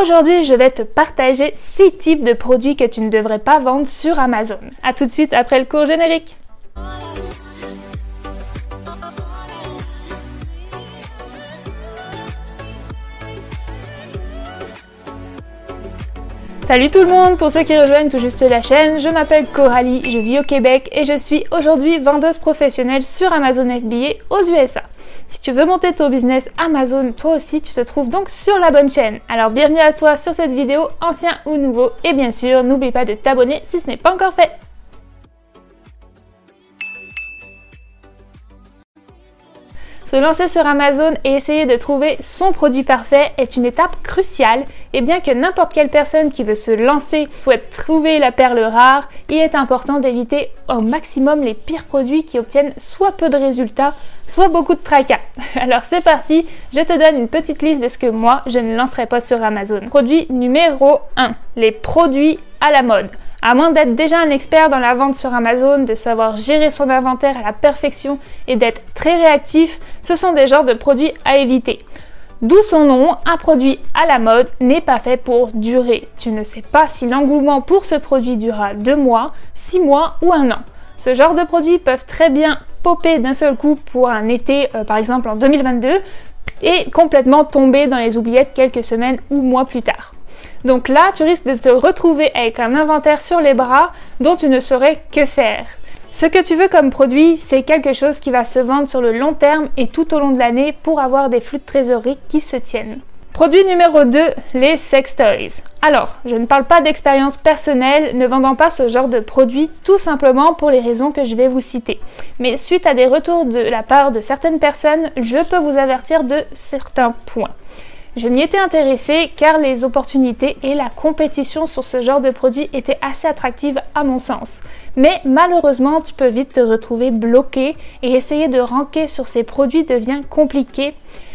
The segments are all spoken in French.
Aujourd'hui, je vais te partager 6 types de produits que tu ne devrais pas vendre sur Amazon. A tout de suite après le cours générique. Salut tout le monde, pour ceux qui rejoignent tout juste la chaîne, je m'appelle Coralie, je vis au Québec et je suis aujourd'hui vendeuse professionnelle sur Amazon FBA aux USA. Si tu veux monter ton business Amazon, toi aussi, tu te trouves donc sur la bonne chaîne. Alors bienvenue à toi sur cette vidéo, ancien ou nouveau, et bien sûr, n'oublie pas de t'abonner si ce n'est pas encore fait. Se lancer sur Amazon et essayer de trouver son produit parfait est une étape cruciale et bien que n'importe quelle personne qui veut se lancer souhaite trouver la perle rare, il est important d'éviter au maximum les pires produits qui obtiennent soit peu de résultats, soit beaucoup de tracas. Alors c'est parti, je te donne une petite liste de ce que moi je ne lancerai pas sur Amazon. Produit numéro 1, les produits à la mode. À moins d'être déjà un expert dans la vente sur Amazon, de savoir gérer son inventaire à la perfection et d'être très réactif, ce sont des genres de produits à éviter. D'où son nom, un produit à la mode n'est pas fait pour durer. Tu ne sais pas si l'engouement pour ce produit durera deux mois, six mois ou un an. Ce genre de produits peuvent très bien popper d'un seul coup pour un été, euh, par exemple en 2022, et complètement tomber dans les oubliettes quelques semaines ou mois plus tard. Donc là, tu risques de te retrouver avec un inventaire sur les bras dont tu ne saurais que faire. Ce que tu veux comme produit, c'est quelque chose qui va se vendre sur le long terme et tout au long de l'année pour avoir des flux de trésorerie qui se tiennent. Produit numéro 2, les sex toys. Alors, je ne parle pas d'expérience personnelle ne vendant pas ce genre de produit tout simplement pour les raisons que je vais vous citer. Mais suite à des retours de la part de certaines personnes, je peux vous avertir de certains points. Je m'y étais intéressée car les opportunités et la compétition sur ce genre de produit étaient assez attractives à mon sens. Mais malheureusement, tu peux vite te retrouver bloqué et essayer de ranker sur ces produits devient compliqué.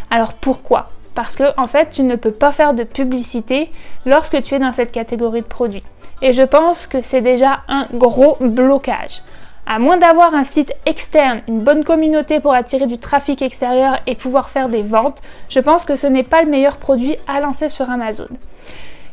Alors pourquoi? Parce que en fait, tu ne peux pas faire de publicité lorsque tu es dans cette catégorie de produits. Et je pense que c'est déjà un gros blocage. À moins d'avoir un site externe, une bonne communauté pour attirer du trafic extérieur et pouvoir faire des ventes, je pense que ce n'est pas le meilleur produit à lancer sur Amazon.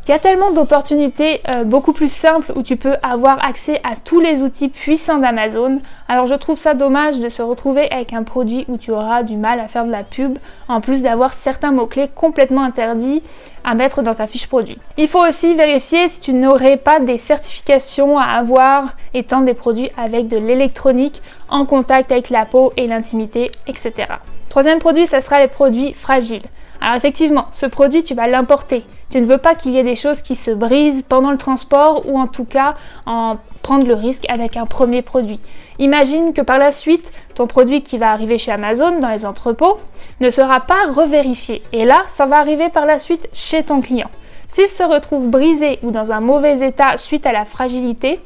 Il y a tellement d'opportunités euh, beaucoup plus simples où tu peux avoir accès à tous les outils puissants d'Amazon. Alors je trouve ça dommage de se retrouver avec un produit où tu auras du mal à faire de la pub, en plus d'avoir certains mots-clés complètement interdits à mettre dans ta fiche produit. Il faut aussi vérifier si tu n'aurais pas des certifications à avoir étant des produits avec de l'électronique en contact avec la peau et l'intimité, etc. Troisième produit, ça sera les produits fragiles. Alors effectivement, ce produit, tu vas l'importer. Tu ne veux pas qu'il y ait des choses qui se brisent pendant le transport ou en tout cas en prendre le risque avec un premier produit. Imagine que par la suite, ton produit qui va arriver chez Amazon dans les entrepôts ne sera pas revérifié. Et là, ça va arriver par la suite chez ton client. S'il se retrouve brisé ou dans un mauvais état suite à la fragilité,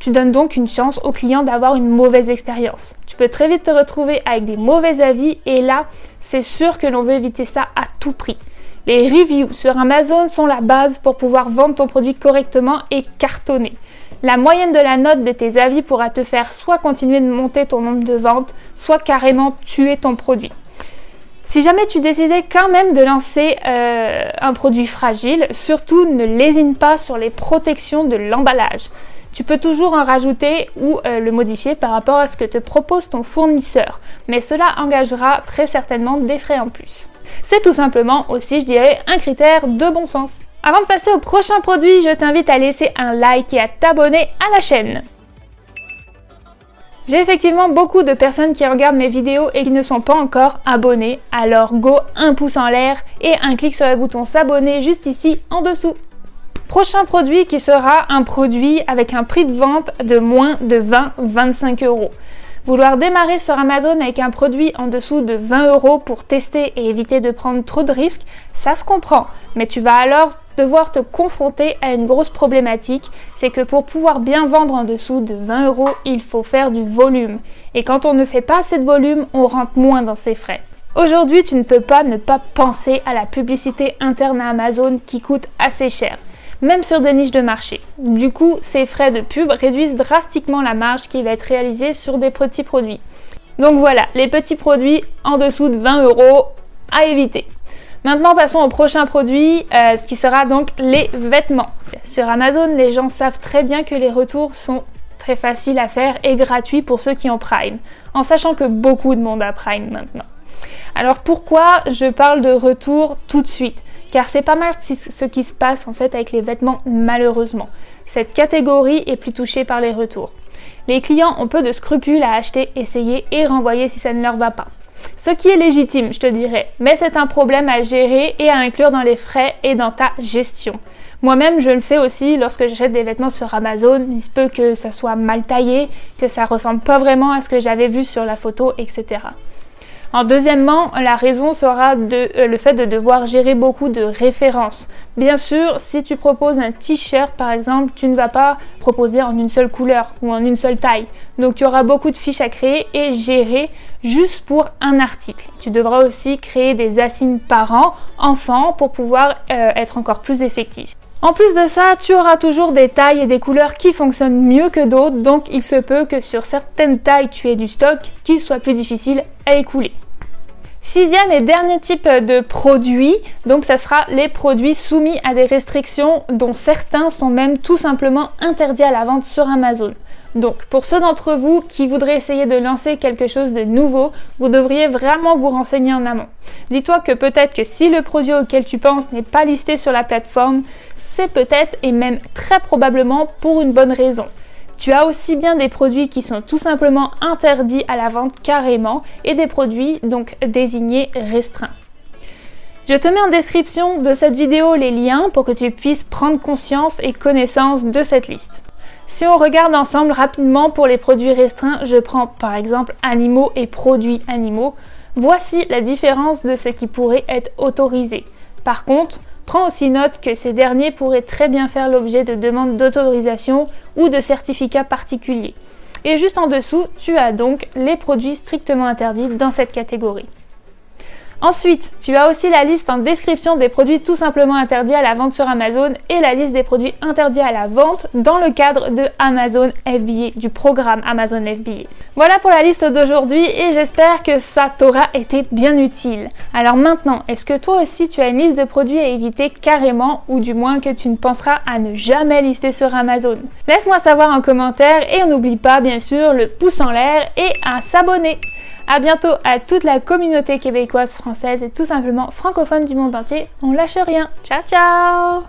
tu donnes donc une chance au client d'avoir une mauvaise expérience. Tu peux très vite te retrouver avec des mauvais avis et là, c'est sûr que l'on veut éviter ça à tout prix. Les reviews sur Amazon sont la base pour pouvoir vendre ton produit correctement et cartonner. La moyenne de la note de tes avis pourra te faire soit continuer de monter ton nombre de ventes, soit carrément tuer ton produit. Si jamais tu décidais quand même de lancer euh, un produit fragile, surtout ne lésine pas sur les protections de l'emballage. Tu peux toujours en rajouter ou euh, le modifier par rapport à ce que te propose ton fournisseur, mais cela engagera très certainement des frais en plus. C'est tout simplement aussi, je dirais, un critère de bon sens. Avant de passer au prochain produit, je t'invite à laisser un like et à t'abonner à la chaîne. J'ai effectivement beaucoup de personnes qui regardent mes vidéos et qui ne sont pas encore abonnés, alors go un pouce en l'air et un clic sur le bouton s'abonner juste ici en dessous. Prochain produit qui sera un produit avec un prix de vente de moins de 20-25 euros. Vouloir démarrer sur Amazon avec un produit en dessous de 20 euros pour tester et éviter de prendre trop de risques, ça se comprend. Mais tu vas alors devoir te confronter à une grosse problématique, c'est que pour pouvoir bien vendre en dessous de 20 euros, il faut faire du volume. Et quand on ne fait pas assez de volume, on rentre moins dans ses frais. Aujourd'hui, tu ne peux pas ne pas penser à la publicité interne à Amazon qui coûte assez cher même sur des niches de marché. Du coup, ces frais de pub réduisent drastiquement la marge qui va être réalisée sur des petits produits. Donc voilà, les petits produits en dessous de 20 euros à éviter. Maintenant, passons au prochain produit euh, qui sera donc les vêtements. Sur Amazon, les gens savent très bien que les retours sont très faciles à faire et gratuits pour ceux qui ont Prime, en sachant que beaucoup de monde a Prime maintenant. Alors pourquoi je parle de retour tout de suite? Car c'est pas mal ce qui se passe en fait avec les vêtements malheureusement. Cette catégorie est plus touchée par les retours. Les clients ont peu de scrupules à acheter, essayer et renvoyer si ça ne leur va pas. Ce qui est légitime, je te dirais, mais c'est un problème à gérer et à inclure dans les frais et dans ta gestion. Moi-même, je le fais aussi lorsque j'achète des vêtements sur Amazon. Il se peut que ça soit mal taillé, que ça ressemble pas vraiment à ce que j'avais vu sur la photo, etc. En deuxièmement, la raison sera euh, le fait de devoir gérer beaucoup de références. Bien sûr, si tu proposes un t-shirt par exemple, tu ne vas pas proposer en une seule couleur ou en une seule taille. Donc tu auras beaucoup de fiches à créer et gérer juste pour un article. Tu devras aussi créer des assignes parents, enfants pour pouvoir euh, être encore plus effectif. En plus de ça, tu auras toujours des tailles et des couleurs qui fonctionnent mieux que d'autres, donc il se peut que sur certaines tailles tu aies du stock qui soit plus difficile à écouler. Sixième et dernier type de produits, donc ça sera les produits soumis à des restrictions dont certains sont même tout simplement interdits à la vente sur Amazon. Donc pour ceux d'entre vous qui voudraient essayer de lancer quelque chose de nouveau, vous devriez vraiment vous renseigner en amont. Dis-toi que peut-être que si le produit auquel tu penses n'est pas listé sur la plateforme, c'est peut-être et même très probablement pour une bonne raison. Tu as aussi bien des produits qui sont tout simplement interdits à la vente carrément et des produits donc désignés restreints. Je te mets en description de cette vidéo les liens pour que tu puisses prendre conscience et connaissance de cette liste. Si on regarde ensemble rapidement pour les produits restreints, je prends par exemple animaux et produits animaux. Voici la différence de ce qui pourrait être autorisé. Par contre, prends aussi note que ces derniers pourraient très bien faire l'objet de demandes d'autorisation ou de certificats particuliers. Et juste en dessous, tu as donc les produits strictement interdits dans cette catégorie. Ensuite, tu as aussi la liste en description des produits tout simplement interdits à la vente sur Amazon et la liste des produits interdits à la vente dans le cadre de Amazon FBA, du programme Amazon FBA. Voilà pour la liste d'aujourd'hui et j'espère que ça t'aura été bien utile. Alors maintenant, est-ce que toi aussi tu as une liste de produits à éviter carrément ou du moins que tu ne penseras à ne jamais lister sur Amazon? Laisse-moi savoir en commentaire et n'oublie pas bien sûr le pouce en l'air et à s'abonner. A bientôt à toute la communauté québécoise, française et tout simplement francophone du monde entier. On lâche rien. Ciao ciao